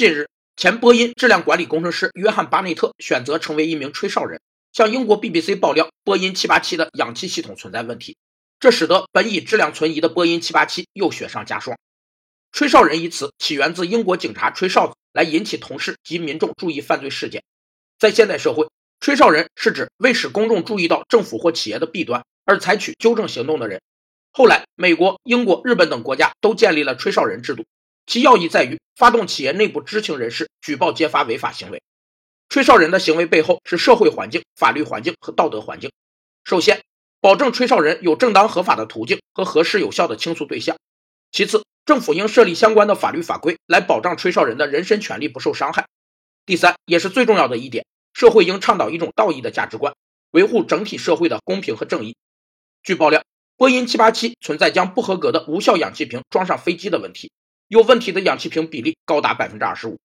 近日，前波音质量管理工程师约翰·巴内特选择成为一名吹哨人，向英国 BBC 爆料波音787的氧气系统存在问题，这使得本已质量存疑的波音787又雪上加霜。吹哨人一词起源自英国警察吹哨子来引起同事及民众注意犯罪事件。在现代社会，吹哨人是指为使公众注意到政府或企业的弊端而采取纠正行动的人。后来，美国、英国、日本等国家都建立了吹哨人制度。其要义在于发动企业内部知情人士举报揭发违法行为。吹哨人的行为背后是社会环境、法律环境和道德环境。首先，保证吹哨人有正当合法的途径和合适有效的倾诉对象；其次，政府应设立相关的法律法规来保障吹哨人的人身权利不受伤害；第三，也是最重要的一点，社会应倡导一种道义的价值观，维护整体社会的公平和正义。据爆料，波音787存在将不合格的无效氧气瓶装上飞机的问题。有问题的氧气瓶比例高达百分之二十五。